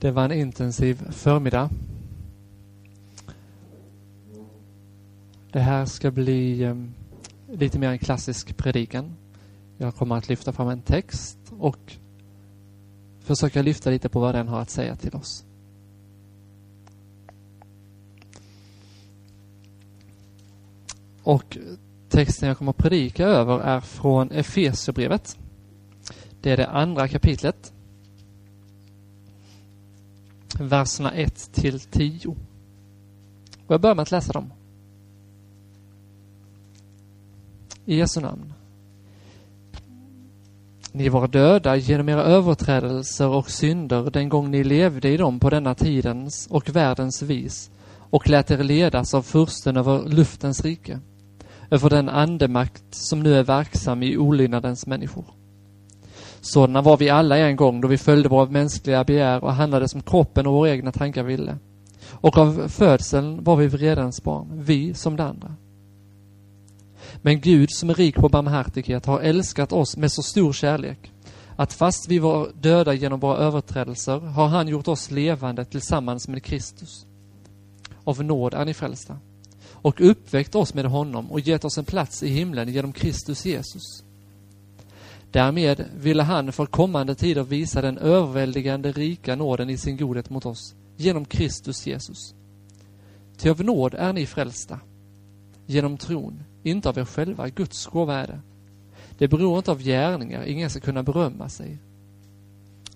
Det var en intensiv förmiddag. Det här ska bli ehm, lite mer en klassisk predikan. Jag kommer att lyfta fram en text och försöka lyfta lite på vad den har att säga till oss. Och texten jag kommer att predika över är från Efesierbrevet. Det är det andra kapitlet verserna 1 till 10. Och jag börjar med att läsa dem. I Jesu namn. Ni var döda genom era överträdelser och synder den gång ni levde i dem på denna tidens och världens vis och lät er ledas av fursten över luftens rike, över den andemakt som nu är verksam i olydnadens människor. Sådana var vi alla en gång då vi följde våra mänskliga begär och handlade som kroppen och våra egna tankar ville. Och av födseln var vi vredens barn, vi som de andra. Men Gud som är rik på barmhärtighet har älskat oss med så stor kärlek att fast vi var döda genom våra överträdelser har han gjort oss levande tillsammans med Kristus. Av nåd är ni frälsta och uppväckt oss med honom och gett oss en plats i himlen genom Kristus Jesus Därmed ville han för kommande tider visa den överväldigande rika nåden i sin godhet mot oss genom Kristus Jesus. Ty av nåd är ni frälsta. Genom tron, inte av er själva, Guds gåva är det. Det beror inte av gärningar, ingen ska kunna berömma sig.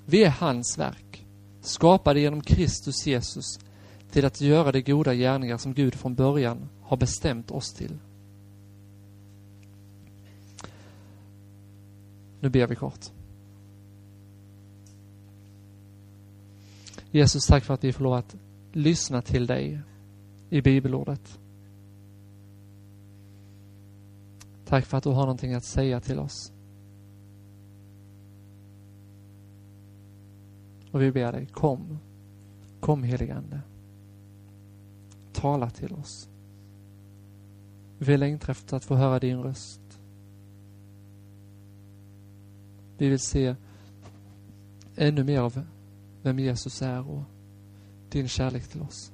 Vi är hans verk, skapade genom Kristus Jesus till att göra de goda gärningar som Gud från början har bestämt oss till. Nu ber vi kort. Jesus, tack för att vi får lov att lyssna till dig i bibelordet. Tack för att du har någonting att säga till oss. Och vi ber dig, kom. Kom heligande. Tala till oss. Vi längtar efter att få höra din röst. Vi vill se ännu mer av vem Jesus är och din kärlek till oss.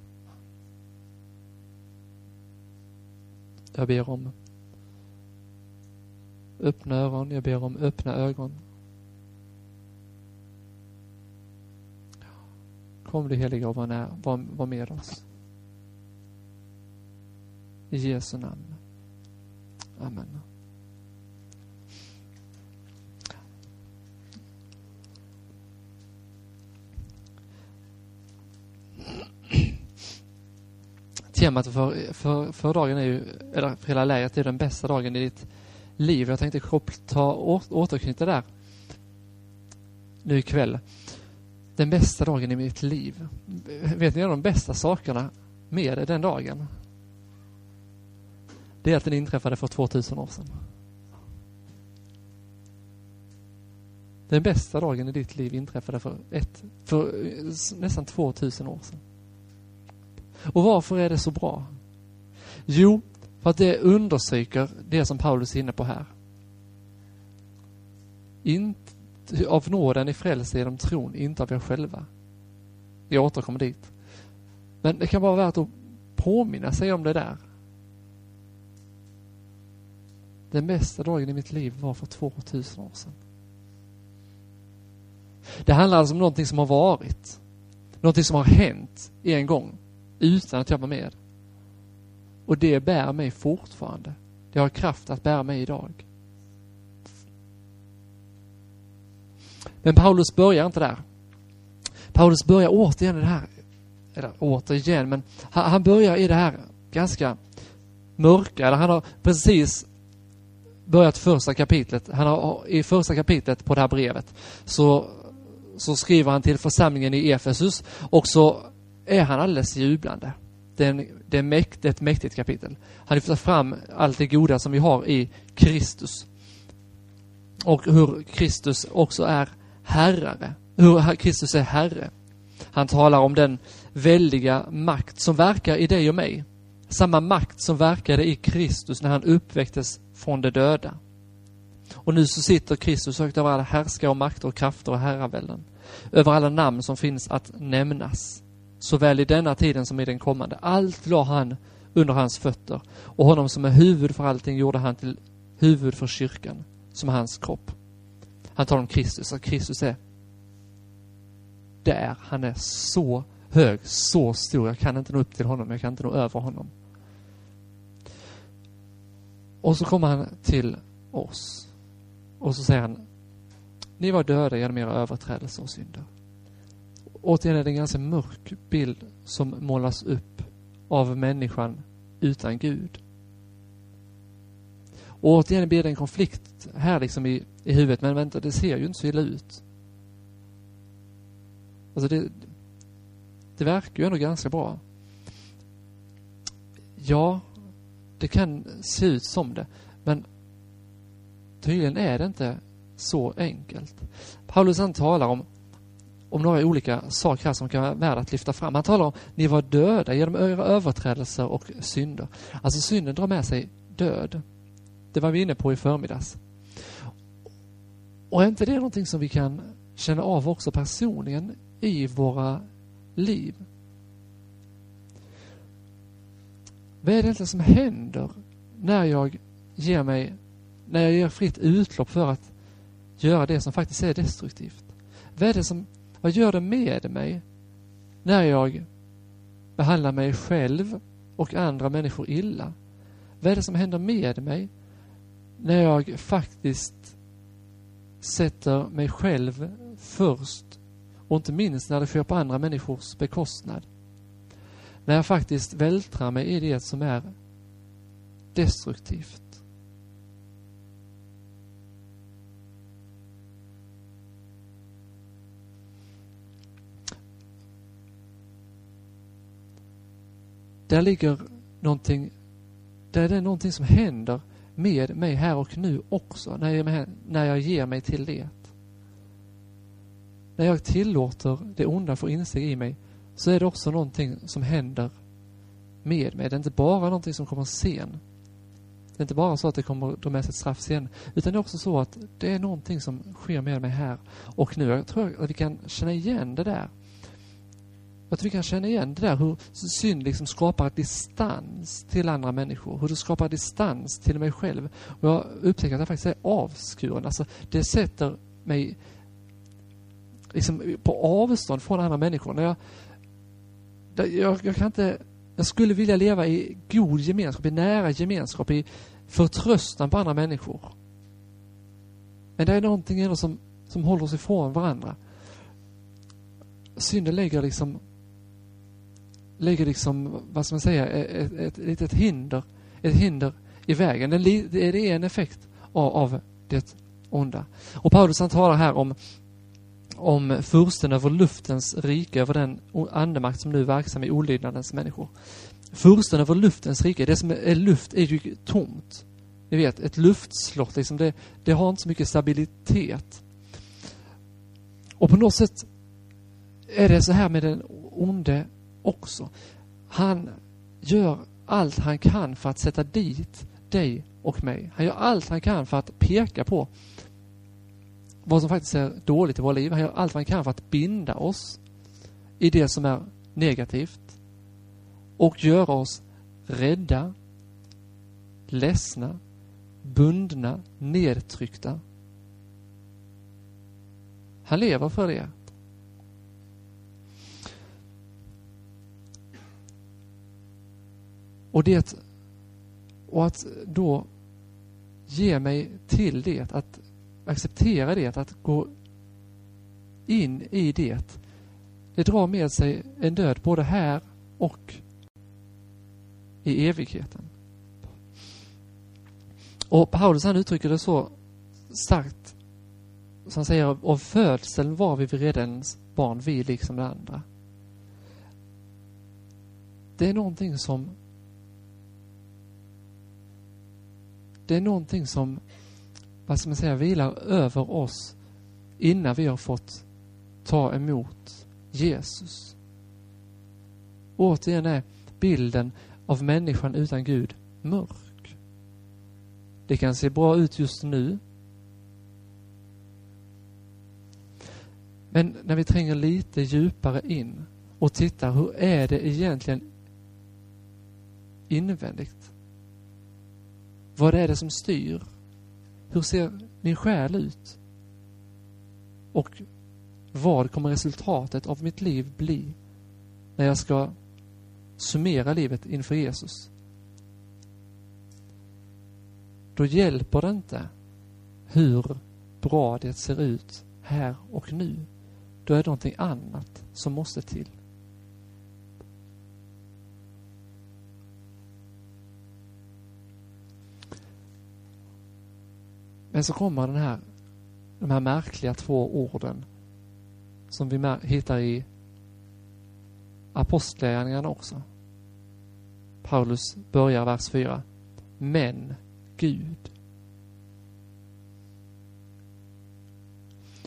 Jag ber om öppna öron, jag ber om öppna ögon. Kom du heliga och var, var, var med oss. I Jesu namn. Amen. Temat för, för, för dagen är ju, eller för hela lägret är den bästa dagen i ditt liv. Jag tänkte ta, återknyta där nu ikväll. Den bästa dagen i mitt liv. Vet ni de bästa sakerna med den dagen? Det är att den inträffade för 2000 år sedan. Den bästa dagen i ditt liv inträffade för, ett, för nästan 2000 år sedan. Och varför är det så bra? Jo, för att det understryker det som Paulus är inne på här. Inte av nåden är frälsta genom tron, inte av er själva. Jag återkommer dit. Men det kan vara värt att påminna sig om det där. Den bästa dagen i mitt liv var för 2000 år sedan. Det handlar alltså om någonting som har varit. Någonting som har hänt en gång utan att jag var med. Och det bär mig fortfarande. Det har kraft att bära mig idag. Men Paulus börjar inte där. Paulus börjar återigen i det här, eller återigen, men han, han börjar i det här ganska mörka, eller han har precis börjat första kapitlet. Han har i första kapitlet på det här brevet så, så skriver han till församlingen i Efesus och så är han alldeles jublande. Det är, en, det är mäkt, ett mäktigt kapitel. Han lyfter fram allt det goda som vi har i Kristus. Och hur Kristus också är herrare. Hur Kristus är herre. Han talar om den väldiga makt som verkar i dig och mig. Samma makt som verkade i Kristus när han uppväcktes från de döda. Och nu så sitter Kristus högt över alla härskare och makter och krafter och herravälden. Över alla namn som finns att nämnas. Såväl i denna tiden som i den kommande. Allt la han under hans fötter. Och honom som är huvud för allting gjorde han till huvud för kyrkan, som hans kropp. Han talar om Kristus, att Kristus är där. Han är så hög, så stor. Jag kan inte nå upp till honom, jag kan inte nå över honom. Och så kommer han till oss. Och så säger han, ni var döda genom era överträdelser och synder. Återigen är det en ganska mörk bild som målas upp av människan utan Gud. Och återigen blir det en konflikt här liksom i, i huvudet, men vänta, det ser ju inte så illa ut. Alltså det, det verkar ju ändå ganska bra. Ja, det kan se ut som det, men tydligen är det inte så enkelt. Paulus han talar om, om några olika saker här som kan vara värda att lyfta fram. Han talar om, ni var döda genom era överträdelser och synder. Alltså synden drar med sig död. Det var vi inne på i förmiddags. Och är inte det någonting som vi kan känna av också personligen i våra liv? Vad är det egentligen som händer när jag ger mig, när jag ger fritt utlopp för att göra det som faktiskt är destruktivt? Vad är det som, vad gör det med mig när jag behandlar mig själv och andra människor illa? Vad är det som händer med mig när jag faktiskt sätter mig själv först och inte minst när det sker på andra människors bekostnad? När jag faktiskt vältrar mig i det som är destruktivt. Där ligger någonting, där är det någonting som händer med mig här och nu också, när jag, när jag ger mig till det. När jag tillåter det onda få insteg i mig så är det också någonting som händer med mig. Det är inte bara någonting som kommer sen. Det är inte bara så att det kommer dra med sig ett straff sen, utan det är också så att det är någonting som sker med mig här och nu. Jag tror att vi kan känna igen det där. Att vi kan känna igen det där hur synd liksom skapar distans till andra människor. Hur det skapar distans till mig själv. Och jag upptäcker att jag faktiskt är avskuren. Alltså, det sätter mig liksom på avstånd från andra människor. När jag, jag, jag kan inte... Jag skulle vilja leva i god gemenskap, i nära gemenskap, i förtröstan på andra människor. Men det är någonting ändå som, som håller oss ifrån varandra. Synden lägger liksom lägger liksom, vad ska man säga, ett, ett, litet hinder, ett hinder i vägen. Det är en effekt av, av det onda. Och Paulus han talar här om om fursten över luftens rike, över den andemakt som nu är verksam i olydnadens människor. Fursten över luftens rike, det som är luft är ju tomt. Ni vet, ett luftslott, liksom, det, det har inte så mycket stabilitet. Och på något sätt är det så här med den onde också. Han gör allt han kan för att sätta dit dig och mig. Han gör allt han kan för att peka på vad som faktiskt är dåligt i våra liv. Han gör allt han kan för att binda oss i det som är negativt och göra oss rädda, ledsna, bundna, nedtryckta. Han lever för det. Och det och att då ge mig till det, att acceptera det, att gå in i det, det drar med sig en död både här och i evigheten. Och Paulus han uttrycker det så starkt, som han säger, av födseln var vi redan barn, vi liksom det andra. Det är någonting som det är någonting som, vad ska man säga, vilar över oss innan vi har fått ta emot Jesus. Återigen är bilden av människan utan Gud mörk. Det kan se bra ut just nu. Men när vi tränger lite djupare in och tittar, hur är det egentligen invändigt? Vad är det som styr? Hur ser min själ ut? Och vad kommer resultatet av mitt liv bli när jag ska summera livet inför Jesus? Då hjälper det inte hur bra det ser ut här och nu. Då är det någonting annat som måste till. Men så kommer den här, de här märkliga två orden som vi hittar i Apostlagärningarna också. Paulus börjar vers 4. Men Gud.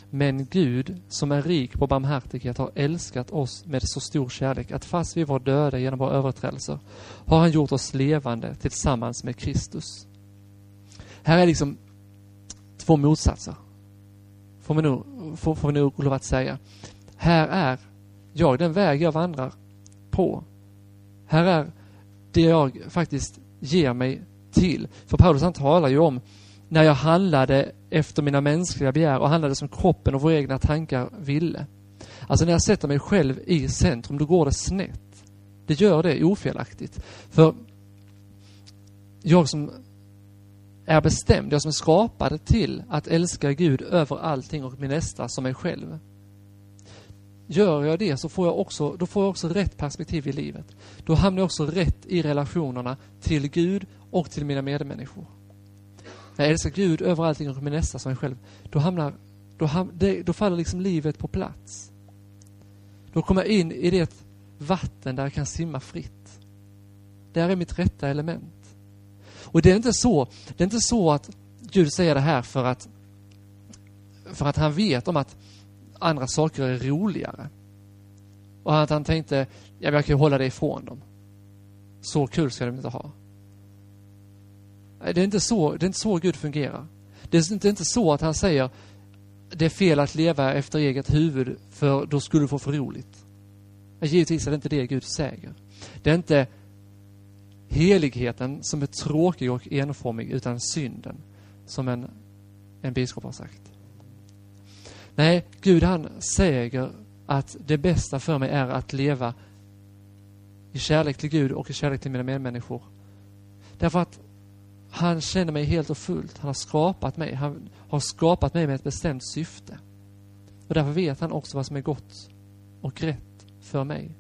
Men Gud, som är rik på barmhärtighet, har älskat oss med så stor kärlek att fast vi var döda genom våra överträdelser har han gjort oss levande tillsammans med Kristus. Här är liksom två motsatser. Får vi nog, får, får vi nog lov att säga. Här är jag, den väg jag vandrar på. Här är det jag faktiskt ger mig till. För Paulus han talar ju om när jag handlade efter mina mänskliga begär och handlade som kroppen och våra egna tankar ville. Alltså när jag sätter mig själv i centrum, då går det snett. Det gör det ofelaktigt. För jag som är bestämd, jag som är skapad till att älska Gud över allting och min nästa som mig själv. Gör jag det så får jag också, då får jag också rätt perspektiv i livet. Då hamnar jag också rätt i relationerna till Gud och till mina medmänniskor. När jag älskar Gud över allting och min nästa som mig själv, då hamnar, då, ham, det, då faller liksom livet på plats. Då kommer jag in i det vatten där jag kan simma fritt. Där är mitt rätta element. Och det är inte så, det är inte så att Gud säger det här för att, för att han vet om att andra saker är roligare. Och att han tänkte, ja, jag kan ju hålla det ifrån dem. Så kul ska de inte ha. Det är inte så, det är inte så Gud fungerar. Det är inte, inte så att han säger, det är fel att leva efter eget huvud för då skulle du få för roligt. Givetvis är det inte det Gud säger. Det är inte heligheten som är tråkig och enformig utan synden, som en, en biskop har sagt. Nej, Gud han säger att det bästa för mig är att leva i kärlek till Gud och i kärlek till mina medmänniskor. Därför att han känner mig helt och fullt. Han har skapat mig. Han har skapat mig med ett bestämt syfte. Och därför vet han också vad som är gott och rätt för mig.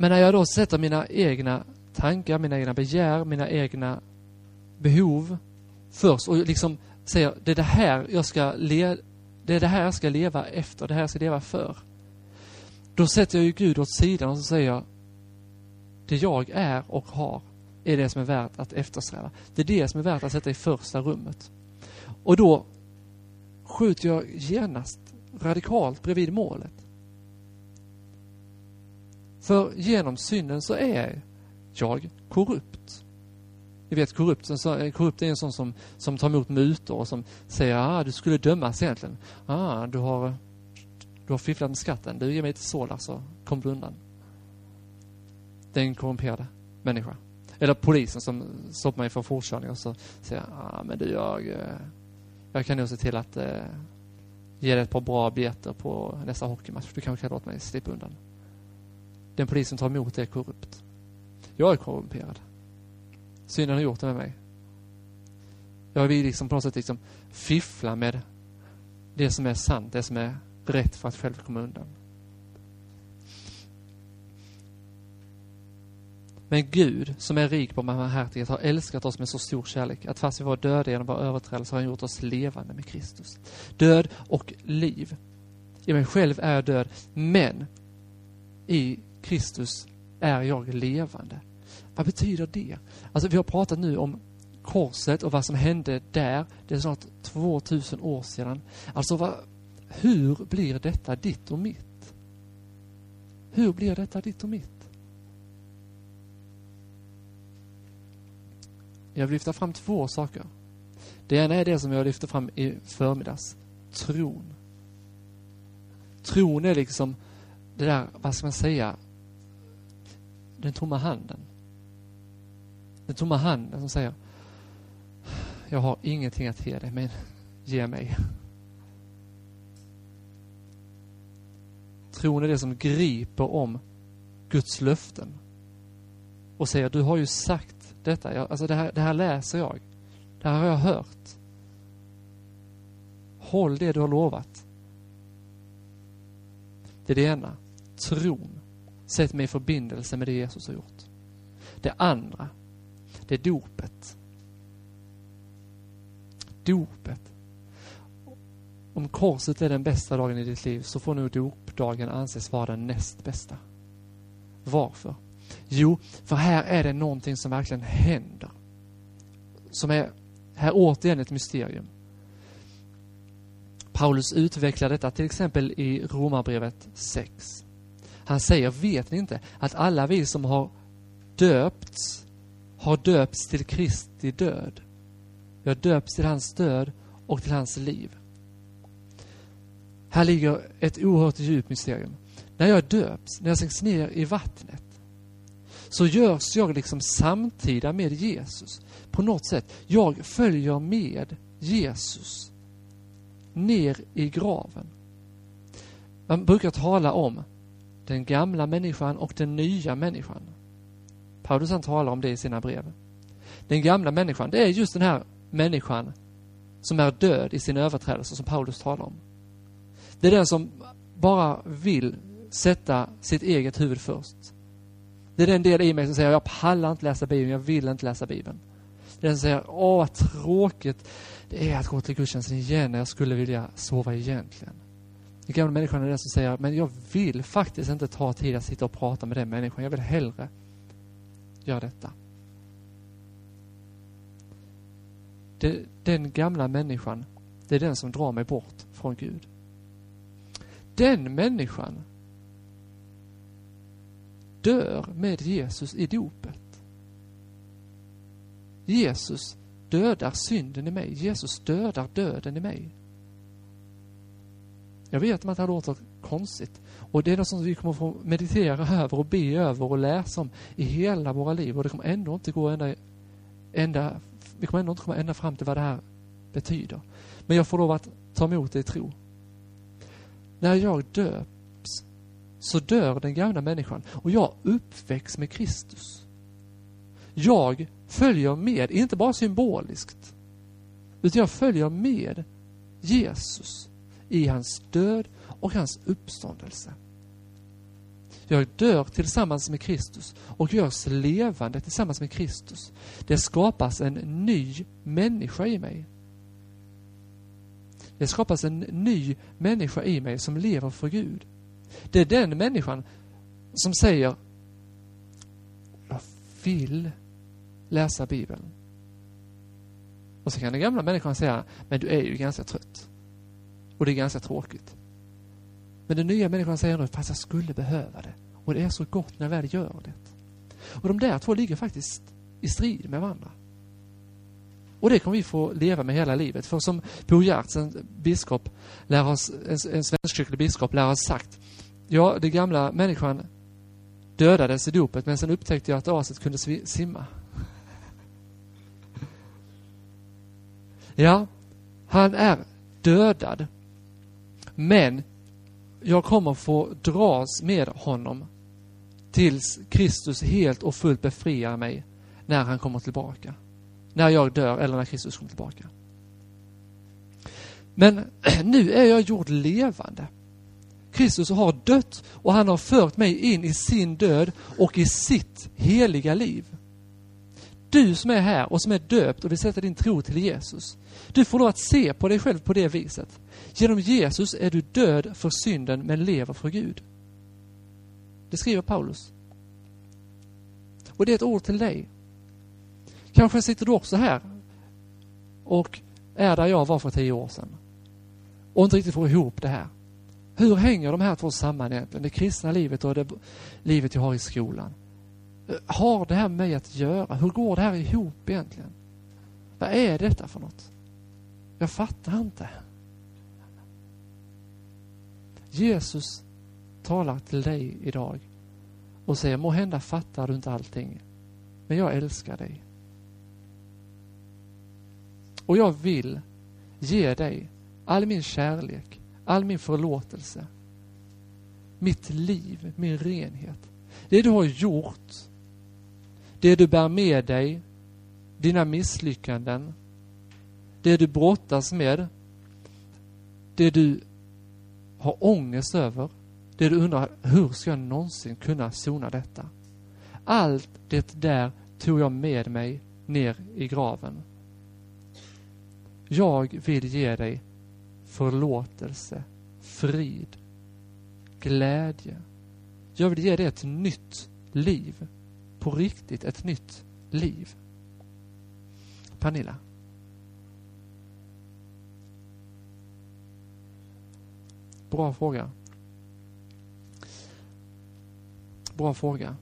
Men när jag då sätter mina egna tankar, mina egna begär, mina egna behov först och liksom säger det är det här jag ska le det är det här jag ska leva efter, det här jag ska leva för. Då sätter jag ju Gud åt sidan och så säger jag det jag är och har är det som är värt att eftersträva. Det är det som är värt att sätta i första rummet. Och då skjuter jag genast radikalt bredvid målet. För genom synden så är jag korrupt. Ni vet korrupt, korrupt är en sån som, som tar emot mutor och som säger ah, du skulle dömas egentligen. Ah, du har, du har fifflat med skatten. Du ger mig ett sålar så kommer du undan. Det är en korrumperad människa. Eller polisen som stoppar mig för fortkörning och så säger ah, men du jag, eh, jag kan nog se till att eh, ge dig ett par bra biljetter på nästa hockeymatch. Du kanske kan låta mig slippa undan. Den polis som tar emot är korrupt. Jag är korrumperad. Synden har gjort det med mig. Jag vill liksom på något sätt liksom fiffla med det som är sant, det som är rätt för att själv komma undan. Men Gud, som är rik på barmhärtighet, har älskat oss med så stor kärlek att fast vi var döda genom våra överträdelser har han gjort oss levande med Kristus. Död och liv. I mig själv är jag död, men i Kristus är jag levande. Vad betyder det? Alltså vi har pratat nu om korset och vad som hände där. Det är snart 2000 år sedan. Alltså vad, hur blir detta ditt och mitt? Hur blir detta ditt och mitt? Jag vill lyfta fram två saker. Det ena är det som jag lyfte fram i förmiddags. Tron. Tron är liksom det där, vad ska man säga, den tomma handen. Den tomma handen som säger Jag har ingenting att ge dig, men ge mig. Tron är det som griper om Guds löften och säger du har ju sagt detta, jag, alltså det här, det här läser jag. Det här har jag hört. Håll det du har lovat. Det är det ena. Tron. Sätt mig i förbindelse med det Jesus har gjort. Det andra, det är dopet. Dopet. Om korset är den bästa dagen i ditt liv så får nog dopdagen anses vara den näst bästa. Varför? Jo, för här är det någonting som verkligen händer. Som är, här återigen ett mysterium. Paulus utvecklar detta till exempel i Romarbrevet 6. Han säger, vet ni inte att alla vi som har döpts har döpts till Kristi död? Vi har döpts till hans död och till hans liv. Här ligger ett oerhört djupt mysterium. När jag döps, när jag sänks ner i vattnet, så görs jag liksom samtida med Jesus. På något sätt. Jag följer med Jesus ner i graven. Man brukar tala om den gamla människan och den nya människan. Paulus han talar om det i sina brev. Den gamla människan, det är just den här människan som är död i sin överträdelse som Paulus talar om. Det är den som bara vill sätta sitt eget huvud först. Det är den del i mig som säger, jag pallar inte läsa Bibeln, jag vill inte läsa Bibeln. Det är den som säger, åh vad tråkigt det är att gå till gudstjänsten igen när jag skulle vilja sova egentligen. Den gamla människan är den som säger, men jag vill faktiskt inte ta tid att sitta och prata med den människan. Jag vill hellre göra detta. Det, den gamla människan, det är den som drar mig bort från Gud. Den människan dör med Jesus i dopet. Jesus dödar synden i mig. Jesus dödar döden i mig. Jag vet att det här låter konstigt. Och det är något som vi kommer få meditera över och be över och läsa om i hela våra liv. Och det kommer ändå inte gå ända, ända vi kommer ändå inte komma ända fram till vad det här betyder. Men jag får lov att ta emot det i tro. När jag döps så dör den gamla människan och jag uppväcks med Kristus. Jag följer med, inte bara symboliskt, utan jag följer med Jesus i hans död och hans uppståndelse. Jag dör tillsammans med Kristus och görs levande tillsammans med Kristus. Det skapas en ny människa i mig. Det skapas en ny människa i mig som lever för Gud. Det är den människan som säger Jag vill läsa Bibeln. Och så kan den gamla människan säga Men du är ju ganska trött. Och det är ganska tråkigt. Men den nya människan säger nu, fast jag skulle behöva det. Och det är så gott när jag väl gör det. Och de där två ligger faktiskt i strid med varandra. Och det kommer vi få leva med hela livet. För som Bo Giertz, en biskop, lär oss, en, en svenskkyrklig biskop, lär oss sagt. Ja, den gamla människan dödades i dopet, men sen upptäckte jag att aset kunde simma. Ja, han är dödad. Men jag kommer få dras med honom tills Kristus helt och fullt befriar mig när han kommer tillbaka. När jag dör eller när Kristus kommer tillbaka. Men nu är jag gjord levande. Kristus har dött och han har fört mig in i sin död och i sitt heliga liv. Du som är här och som är döpt och vill sätta din tro till Jesus. Du får lov att se på dig själv på det viset. Genom Jesus är du död för synden men lever för Gud. Det skriver Paulus. Och det är ett ord till dig. Kanske sitter du också här och är där jag var för tio år sedan och inte riktigt får ihop det här. Hur hänger de här två samman egentligen? Det kristna livet och det livet jag har i skolan. Har det här med mig att göra? Hur går det här ihop egentligen? Vad är detta för något? Jag fattar inte. Jesus talar till dig idag och säger, må hända fattar du inte allting, men jag älskar dig. Och jag vill ge dig all min kärlek, all min förlåtelse, mitt liv, min renhet. Det du har gjort, det du bär med dig, dina misslyckanden, det du brottas med, det du har ångest över, det du undrar, hur ska jag någonsin kunna sona detta? Allt det där tog jag med mig ner i graven. Jag vill ge dig förlåtelse, frid, glädje. Jag vill ge dig ett nytt liv. På riktigt, ett nytt liv. Pernilla. Bra fråga. Bra fråga.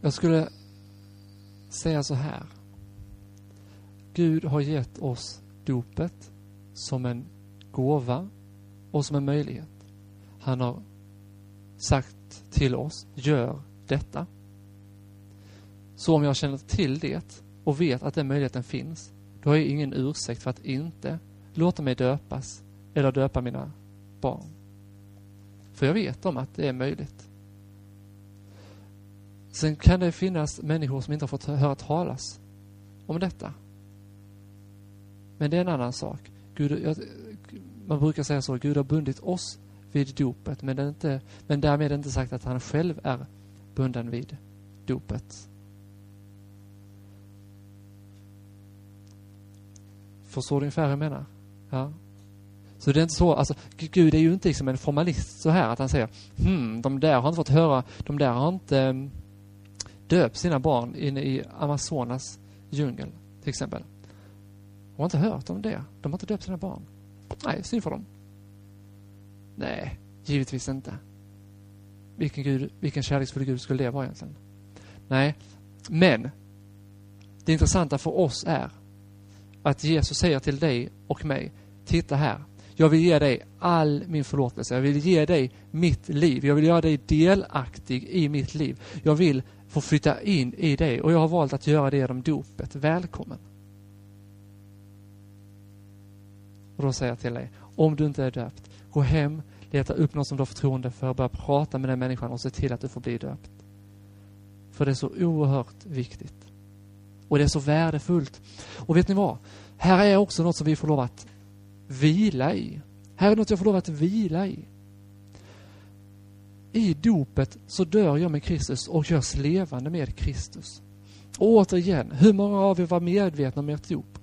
Jag skulle säga så här. Gud har gett oss dopet som en gåva och som en möjlighet. Han har sagt sagt till oss, gör detta. Så om jag känner till det och vet att den möjligheten finns, då har jag ingen ursäkt för att inte låta mig döpas eller döpa mina barn. För jag vet om att det är möjligt. Sen kan det finnas människor som inte har fått höra talas om detta. Men det är en annan sak. Gud, jag, man brukar säga så, Gud har bundit oss vid dopet, men, det är inte, men därmed är det inte sagt att han själv är bunden vid dopet. Förstår du ungefär hur jag menar? Ja. Så det är inte så, alltså Gud är ju inte liksom en formalist så här att han säger hmm, de där har inte fått höra, de där har inte mm, döpt sina barn inne i Amazonas djungel till exempel. De har inte hört om det. De har inte döpt sina barn. Nej, synd för dem. Nej, givetvis inte. Vilken, Gud, vilken kärleksfull Gud skulle det vara egentligen? Nej, men det intressanta för oss är att Jesus säger till dig och mig, titta här, jag vill ge dig all min förlåtelse. Jag vill ge dig mitt liv. Jag vill göra dig delaktig i mitt liv. Jag vill få flytta in i dig och jag har valt att göra det genom dopet. Välkommen. Och då säger jag till dig, om du inte är döpt, gå hem, leta upp någon som du har förtroende för, börja prata med den människan och se till att du får bli döpt. För det är så oerhört viktigt. Och det är så värdefullt. Och vet ni vad? Här är också något som vi får lov att vila i. Här är något jag får lov att vila i. I dopet så dör jag med Kristus och görs levande med Kristus. Och återigen, hur många av er var medvetna om ert dop?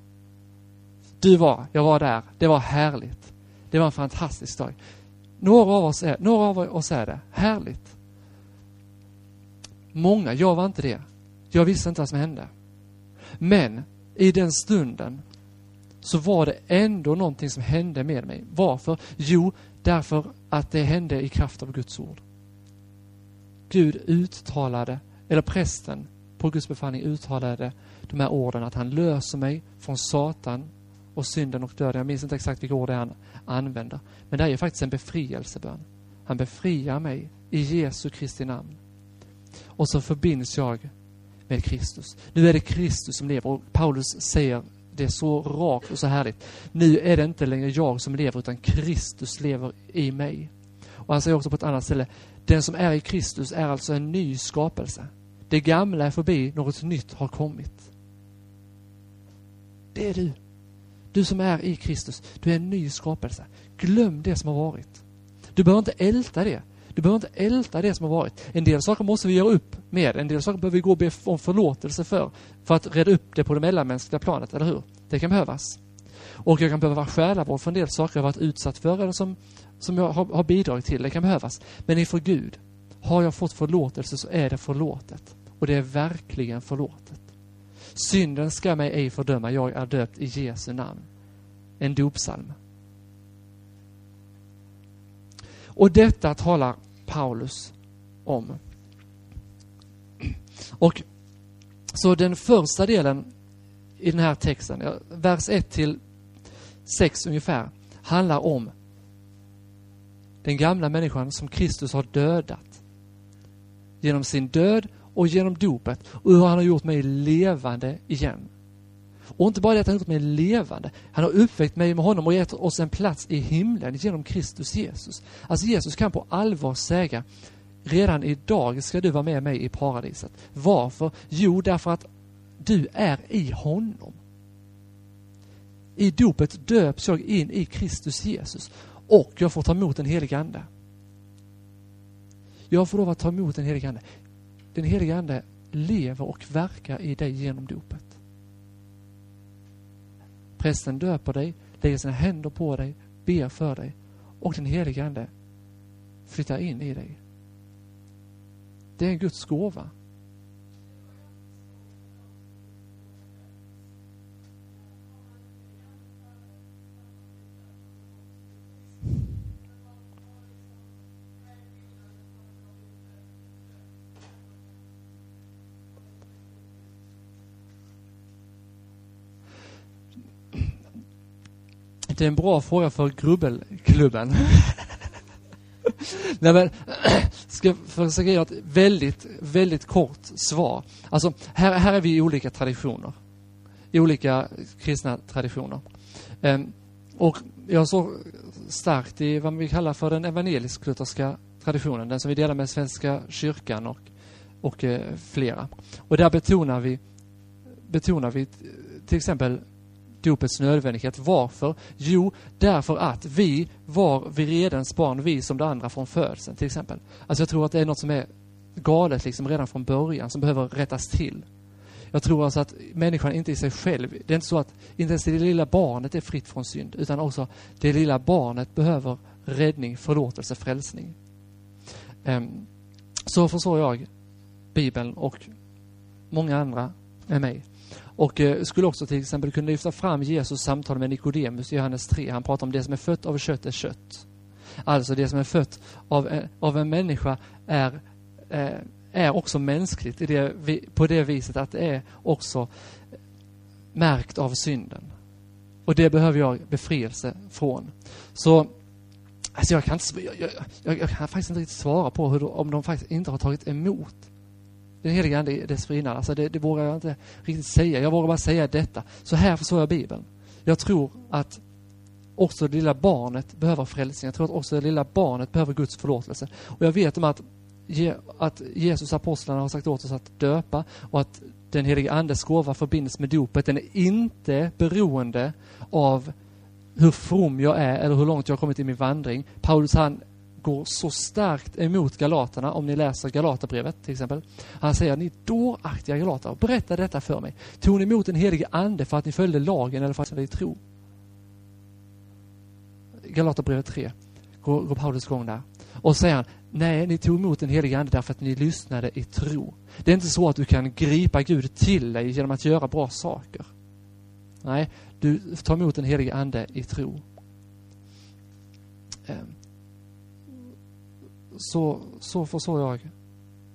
Du var, jag var där. Det var härligt. Det var en fantastisk dag. Några av oss är, några av oss är det. Härligt. Många, jag var inte det. Jag visste inte vad som hände. Men i den stunden så var det ändå någonting som hände med mig. Varför? Jo, därför att det hände i kraft av Guds ord. Gud uttalade, eller prästen på Guds befallning uttalade de här orden att han löser mig från Satan och synden och döden. Jag minns inte exakt vilka ord det är han använder. Men det är ju faktiskt en befrielsebön. Han befriar mig i Jesu Kristi namn. Och så förbinds jag med Kristus. Nu är det Kristus som lever och Paulus säger det så rakt och så härligt. Nu är det inte längre jag som lever utan Kristus lever i mig. Och han säger också på ett annat ställe, den som är i Kristus är alltså en ny skapelse. Det gamla är förbi, något nytt har kommit. Det är du. Du som är i Kristus, du är en ny skapelse. Glöm det som har varit. Du behöver inte älta det. Du behöver inte älta det som har varit. En del saker måste vi göra upp med. En del saker behöver vi gå och be om förlåtelse för. För att reda upp det på det mellanmänskliga planet, eller hur? Det kan behövas. Och jag kan behöva själavård för en del saker jag varit utsatt för eller som, som jag har, har bidragit till. Det kan behövas. Men inför Gud, har jag fått förlåtelse så är det förlåtet. Och det är verkligen förlåtet. Synden ska mig ej fördöma, jag är döpt i Jesu namn. En dopsalm. Och detta talar Paulus om. Och så den första delen i den här texten, vers 1 till 6 ungefär, handlar om den gamla människan som Kristus har dödat. Genom sin död och genom dopet och hur han har gjort mig levande igen. Och inte bara det att han har gjort mig levande, han har uppväckt mig med honom och gett oss en plats i himlen genom Kristus Jesus. Alltså Jesus kan på allvar säga, redan idag ska du vara med mig i paradiset. Varför? Jo, därför att du är i honom. I dopet döps jag in i Kristus Jesus och jag får ta emot den helige Ande. Jag får lov att ta emot den helige Ande. Den helige Ande lever och verkar i dig genom dopet. Prästen döper dig, lägger sina händer på dig, ber för dig och den helige Ande flyttar in i dig. Det är en Guds gåva. Det är en bra fråga för Grubbelklubben. Nej men, ska försöka göra ett väldigt, väldigt kort svar. Alltså, här, här är vi i olika traditioner. I olika kristna traditioner. Um, och jag såg starkt i vad vi kallar för den evangelisk-lutherska traditionen, den som vi delar med Svenska kyrkan och, och eh, flera. Och där betonar vi, betonar vi till exempel dopets nödvändighet. Varför? Jo, därför att vi var vredens barn, vi som det andra från födseln till exempel. Alltså jag tror att det är något som är galet liksom redan från början, som behöver rättas till. Jag tror alltså att människan inte i sig själv, det är inte så att inte ens det lilla barnet är fritt från synd, utan också det lilla barnet behöver räddning, förlåtelse, frälsning. Um, så förstår jag Bibeln och många andra med mig. Och eh, skulle också till exempel kunna lyfta fram Jesus samtal med Nikodemus i Johannes 3. Han pratar om det som är fött av kött är kött. Alltså det som är fött av, en, av en människa är, eh, är också mänskligt i det, på det viset att det är också märkt av synden. Och det behöver jag befrielse från. Så alltså jag, kan inte, jag, jag, jag kan faktiskt inte riktigt svara på hur, om de faktiskt inte har tagit emot den heliga Ande dessförinnan. Alltså det, det vågar jag inte riktigt säga. Jag vågar bara säga detta. Så här förstår jag Bibeln. Jag tror att också det lilla barnet behöver frälsning. Jag tror att också det lilla barnet behöver Guds förlåtelse. Och jag vet om att, att Jesus apostlarna har sagt åt oss att döpa och att den heliga Andes gåva förbinds med dopet. Den är inte beroende av hur from jag är eller hur långt jag har kommit i min vandring. Paulus han går så starkt emot galaterna, om ni läser Galaterbrevet till exempel. Han säger, ni dåraktiga galater, berätta detta för mig. Tog ni emot den helige ande för att ni följde lagen eller för att ni tro? Galaterbrevet 3 går, går Paulus igång där. Och så säger han, nej, ni tog emot den helige ande därför att ni lyssnade i tro. Det är inte så att du kan gripa Gud till dig genom att göra bra saker. Nej, du tar emot den helige ande i tro. Ehm. Så, så förstår jag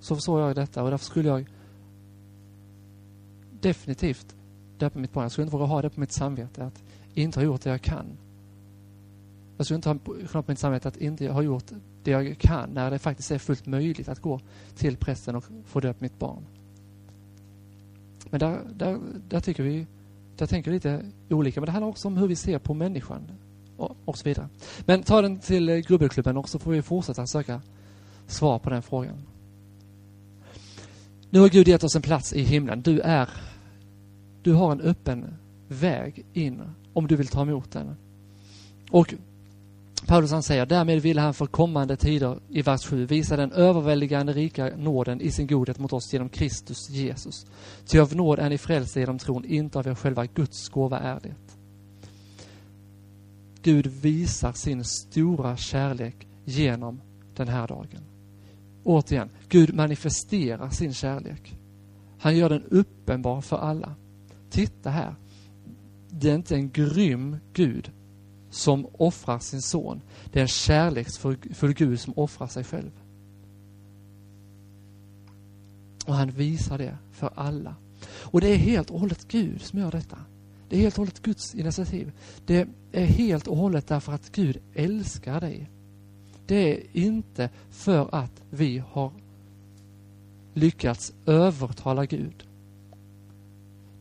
så förstår jag detta och därför skulle jag definitivt döpa mitt barn. Jag skulle inte våga ha det på mitt samvete att inte ha gjort det jag kan. Jag skulle inte ha på mitt samvete att inte ha gjort det jag kan när det faktiskt är fullt möjligt att gå till prästen och få döpa mitt barn. Men där, där, där tycker vi, där tänker vi lite olika. Men det handlar också om hur vi ser på människan och, och så vidare. Men ta den till eh, Grubbelklubben och så får vi fortsätta söka svar på den frågan. Nu har Gud gett oss en plats i himlen. Du är, du har en öppen väg in om du vill ta emot den. Och Paulus han säger, därmed ville han för kommande tider i vers 7 visa den överväldigande rika nåden i sin godhet mot oss genom Kristus Jesus. Ty av nåd är ni frälsta genom tron, inte av er själva. Guds gåva är det. Gud visar sin stora kärlek genom den här dagen. Återigen, Gud manifesterar sin kärlek. Han gör den uppenbar för alla. Titta här. Det är inte en grym Gud som offrar sin son. Det är en kärleksfull Gud som offrar sig själv. Och han visar det för alla. Och det är helt och hållet Gud som gör detta. Det är helt och hållet Guds initiativ. Det är helt och hållet därför att Gud älskar dig. Det är inte för att vi har lyckats övertala Gud.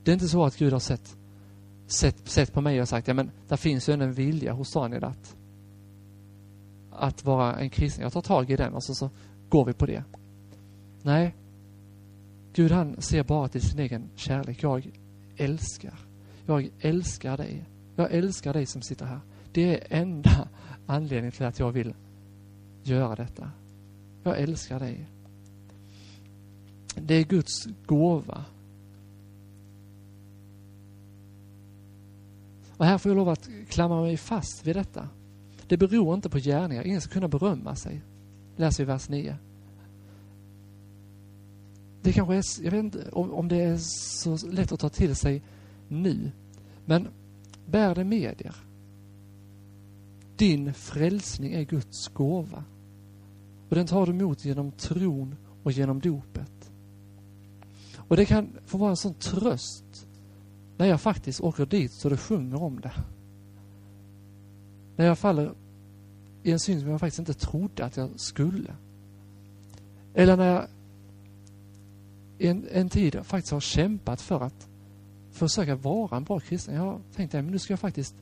Det är inte så att Gud har sett, sett, sett på mig och sagt, ja men där finns ju en vilja hos Daniel att, att vara en kristen. Jag tar tag i den och så, så går vi på det. Nej, Gud han ser bara till sin egen kärlek. Jag älskar. Jag älskar dig. Jag älskar dig som sitter här. Det är enda anledningen till att jag vill göra detta. Jag älskar dig. Det är Guds gåva. Och här får jag lov att klamra mig fast vid detta. Det beror inte på gärningar. Ingen ska kunna berömma sig. Läser vi vers 9. Det kanske är, jag vet inte om, det är så lätt att ta till sig nu. Men bär det med er. Din frälsning är Guds gåva. Och den tar du emot genom tron och genom dopet. Och det kan få vara en sån tröst när jag faktiskt åker dit så det sjunger om det. När jag faller i en syn som jag faktiskt inte trodde att jag skulle. Eller när jag en, en tid faktiskt har kämpat för att försöka vara en bra kristen. Jag har tänkt att nu ska jag faktiskt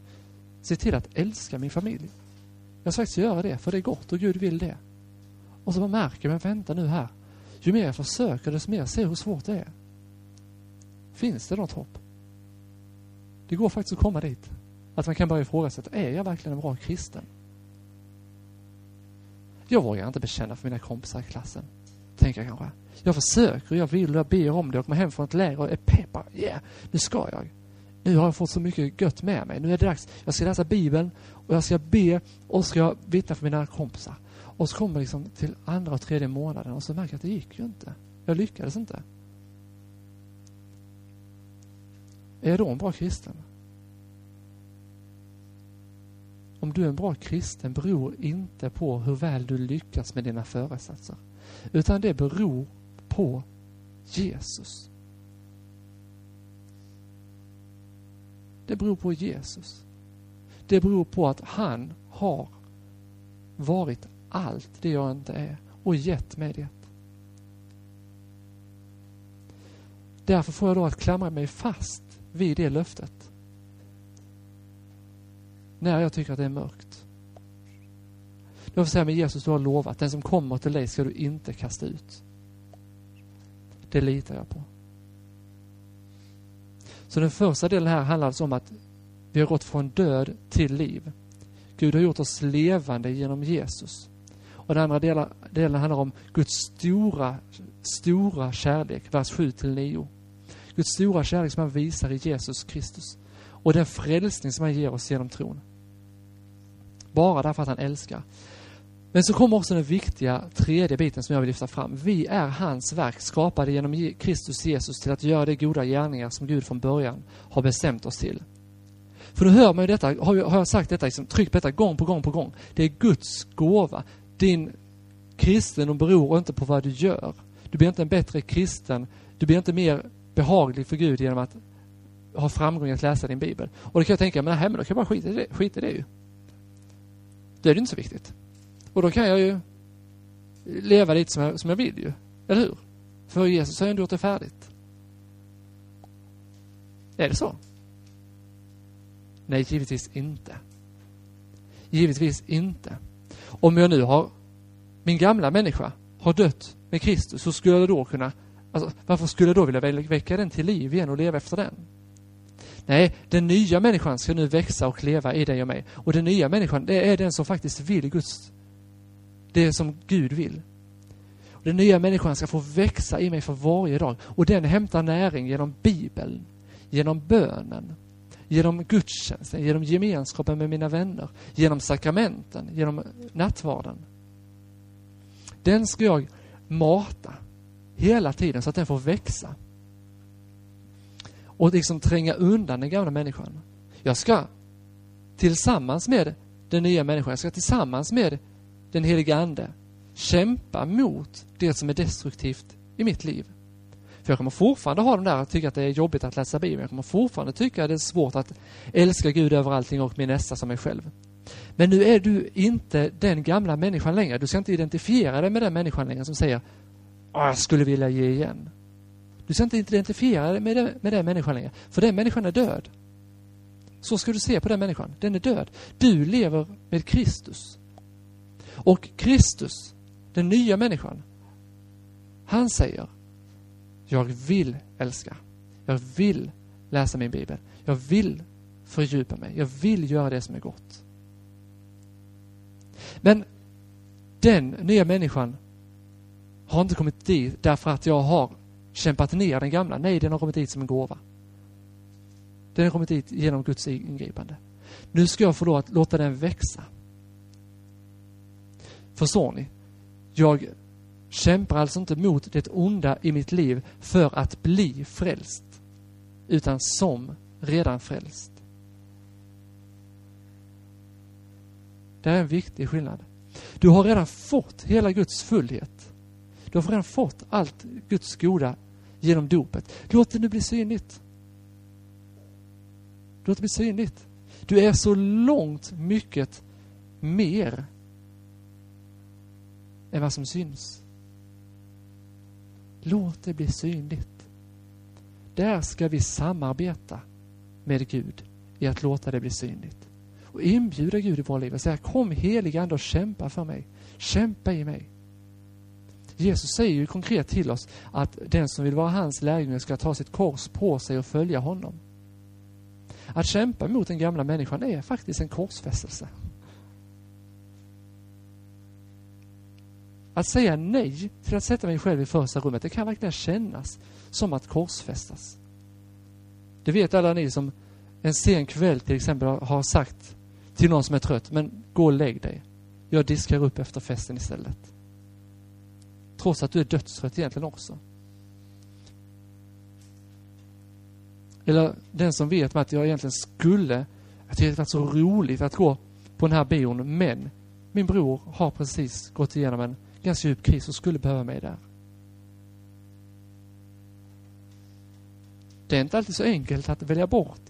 se till att älska min familj. Jag ska faktiskt göra det, för det är gott och Gud vill det. Och så man märker, men vänta nu här. Ju mer jag försöker, desto mer ser jag hur svårt det är. Finns det något hopp? Det går faktiskt att komma dit. Att man kan börja ifrågasätta, är jag verkligen en bra kristen? Jag vågar inte bekänna för mina kompisar i klassen. Tänker jag kanske. Jag försöker, jag vill och jag ber om det och kommer hem från ett läger och är peppad. Yeah, nu ska jag. Nu har jag fått så mycket gött med mig. Nu är det dags. Jag ska läsa Bibeln och jag ska be och ska vittna för mina kompisar. Och så kommer liksom till andra och tredje månaden och så märker jag att det gick ju inte. Jag lyckades inte. Är jag då en bra kristen? Om du är en bra kristen beror inte på hur väl du lyckas med dina föresatser. Utan det beror på Jesus. Det beror på Jesus. Det beror på att han har varit allt det jag inte är och gett mig det. Därför får jag då att klamra mig fast vid det löftet. När jag tycker att det är mörkt. Jag får säga med Jesus, du har lovat, den som kommer till dig ska du inte kasta ut. Det litar jag på. Så den första delen här handlar alltså om att vi har gått från död till liv. Gud har gjort oss levande genom Jesus. Och den andra delen, delen handlar om Guds stora, stora kärlek, vers 7 till 9. Guds stora kärlek som han visar i Jesus Kristus. Och den frälsning som han ger oss genom tron. Bara därför att han älskar. Men så kommer också den viktiga tredje biten som jag vill lyfta fram. Vi är hans verk, skapade genom Kristus Jesus till att göra de goda gärningar som Gud från början har bestämt oss till. För då hör man ju detta, har jag sagt detta, liksom, tryck på detta gång på gång på gång. Det är Guds gåva. Din kristendom beror inte på vad du gör. Du blir inte en bättre kristen, du blir inte mer behaglig för Gud genom att ha framgång i att läsa din bibel. Och då kan jag tänka, men, nej, men då kan jag bara skita i det, skita i det ju. Då är det inte så viktigt. Och då kan jag ju leva lite som jag, som jag vill ju. Eller hur? För Jesus har ju ändå gjort det färdigt. Är det så? Nej, givetvis inte. Givetvis inte. Om jag nu har, min gamla människa har dött med Kristus, så skulle jag då kunna, alltså, varför skulle jag då vilja väcka den till liv igen och leva efter den? Nej, den nya människan ska nu växa och leva i dig och mig. Och den nya människan, det är den som faktiskt vill Guds det som Gud vill. Och den nya människan ska få växa i mig för varje dag. Och den hämtar näring genom Bibeln, genom bönen, genom gudstjänsten, genom gemenskapen med mina vänner, genom sakramenten, genom nattvarden. Den ska jag mata hela tiden så att den får växa. Och liksom tränga undan den gamla människan. Jag ska tillsammans med den nya människan, jag ska tillsammans med den heliga Ande kämpa mot det som är destruktivt i mitt liv. För jag kommer fortfarande ha de där, tycka att det är jobbigt att läsa Bibeln. Jag kommer fortfarande tycka att det är svårt att älska Gud över allting och min nästa som mig själv. Men nu är du inte den gamla människan längre. Du ska inte identifiera dig med den människan längre som säger ah, jag skulle vilja ge igen. Du ska inte identifiera dig med den, med den människan längre, för den människan är död. Så ska du se på den människan. Den är död. Du lever med Kristus. Och Kristus, den nya människan, han säger Jag vill älska. Jag vill läsa min bibel. Jag vill fördjupa mig. Jag vill göra det som är gott. Men den nya människan har inte kommit dit därför att jag har kämpat ner den gamla. Nej, den har kommit dit som en gåva. Den har kommit dit genom Guds ingripande. Nu ska jag få lov att låta den växa. Förstår ni? Jag kämpar alltså inte mot det onda i mitt liv för att bli frälst, utan som redan frälst. Det är en viktig skillnad. Du har redan fått hela Guds fullhet. Du har redan fått allt Guds goda genom dopet. Låt det nu bli synligt. Låt det bli synligt. Du är så långt mycket mer än vad som syns. Låt det bli synligt. Där ska vi samarbeta med Gud i att låta det bli synligt. Och inbjuda Gud i våra liv och säga kom heliga Ande och kämpa för mig. Kämpa i mig. Jesus säger ju konkret till oss att den som vill vara hans lärjunge ska ta sitt kors på sig och följa honom. Att kämpa mot den gamla människan är faktiskt en korsfästelse. Att säga nej till att sätta mig själv i första rummet, det kan verkligen kännas som att korsfästas. Det vet alla ni som en sen kväll till exempel har sagt till någon som är trött, men gå och lägg dig. Jag diskar upp efter festen istället. Trots att du är dödstrött egentligen också. Eller den som vet att jag egentligen skulle, jag tycker det varit så roligt att gå på den här bion, men min bror har precis gått igenom en ganska djup kris och skulle behöva mig där. Det är inte alltid så enkelt att välja bort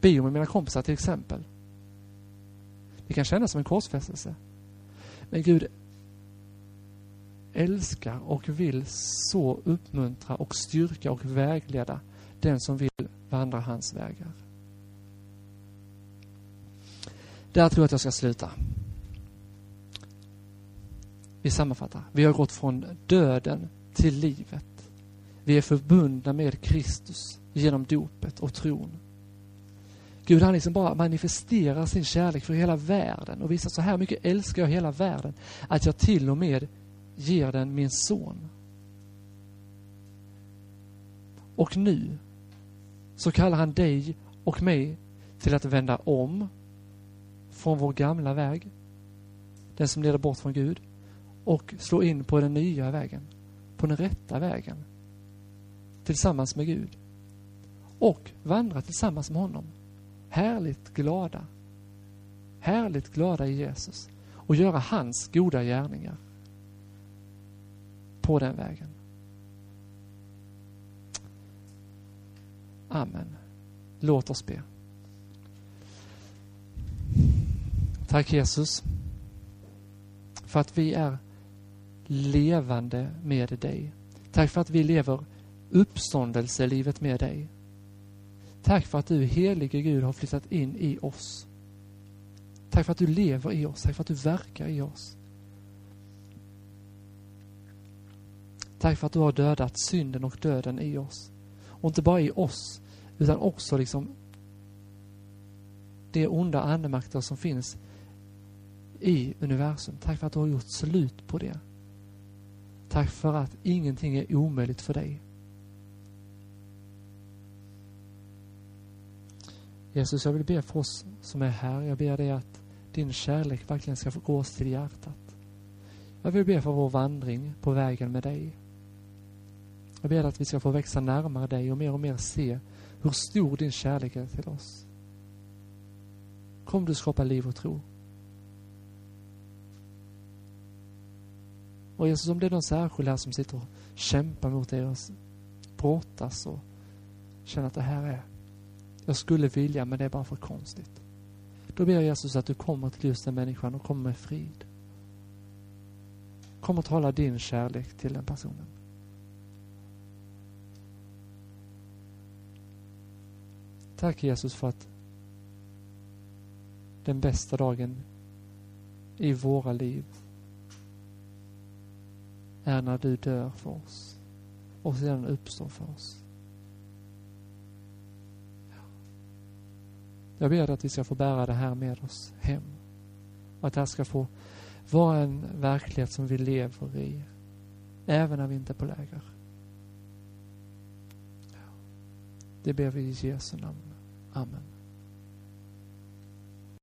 bio med mina kompisar till exempel. Det kan kännas som en korsfästelse. Men Gud älskar och vill så uppmuntra och styrka och vägleda den som vill vandra hans vägar. Där tror jag att jag ska sluta. Vi sammanfattar. Vi har gått från döden till livet. Vi är förbundna med Kristus genom dopet och tron. Gud han liksom bara manifesterar sin kärlek för hela världen och visar så här mycket älskar jag hela världen att jag till och med ger den min son. Och nu så kallar han dig och mig till att vända om från vår gamla väg, den som leder bort från Gud, och slå in på den nya vägen, på den rätta vägen, tillsammans med Gud. Och vandra tillsammans med honom. Härligt glada. Härligt glada i Jesus. Och göra hans goda gärningar på den vägen. Amen. Låt oss be. Tack Jesus för att vi är levande med dig. Tack för att vi lever uppståndelselivet med dig. Tack för att du, helige Gud, har flyttat in i oss. Tack för att du lever i oss. Tack för att du verkar i oss. Tack för att du har dödat synden och döden i oss. Och inte bara i oss, utan också liksom de onda andemakter som finns i universum. Tack för att du har gjort slut på det. Tack för att ingenting är omöjligt för dig. Jesus, jag vill be för oss som är här. Jag ber dig att din kärlek verkligen ska få gå oss till hjärtat. Jag vill be för vår vandring på vägen med dig. Jag ber att vi ska få växa närmare dig och mer och mer se hur stor din kärlek är till oss. Kom du skapa liv och tro. Och Jesus, om det är någon särskild här som sitter och kämpar mot deras brottas och känner att det här är, jag skulle vilja men det är bara för konstigt. Då ber jag Jesus att du kommer till just den människan och kommer med frid. Kom och tala din kärlek till den personen. Tack Jesus för att den bästa dagen i våra liv är när du dör för oss och sedan uppstår för oss. Jag ber att vi ska få bära det här med oss hem. Och att det här ska få vara en verklighet som vi lever i. Även när vi inte är på läger. Det ber vi i Jesu namn. Amen.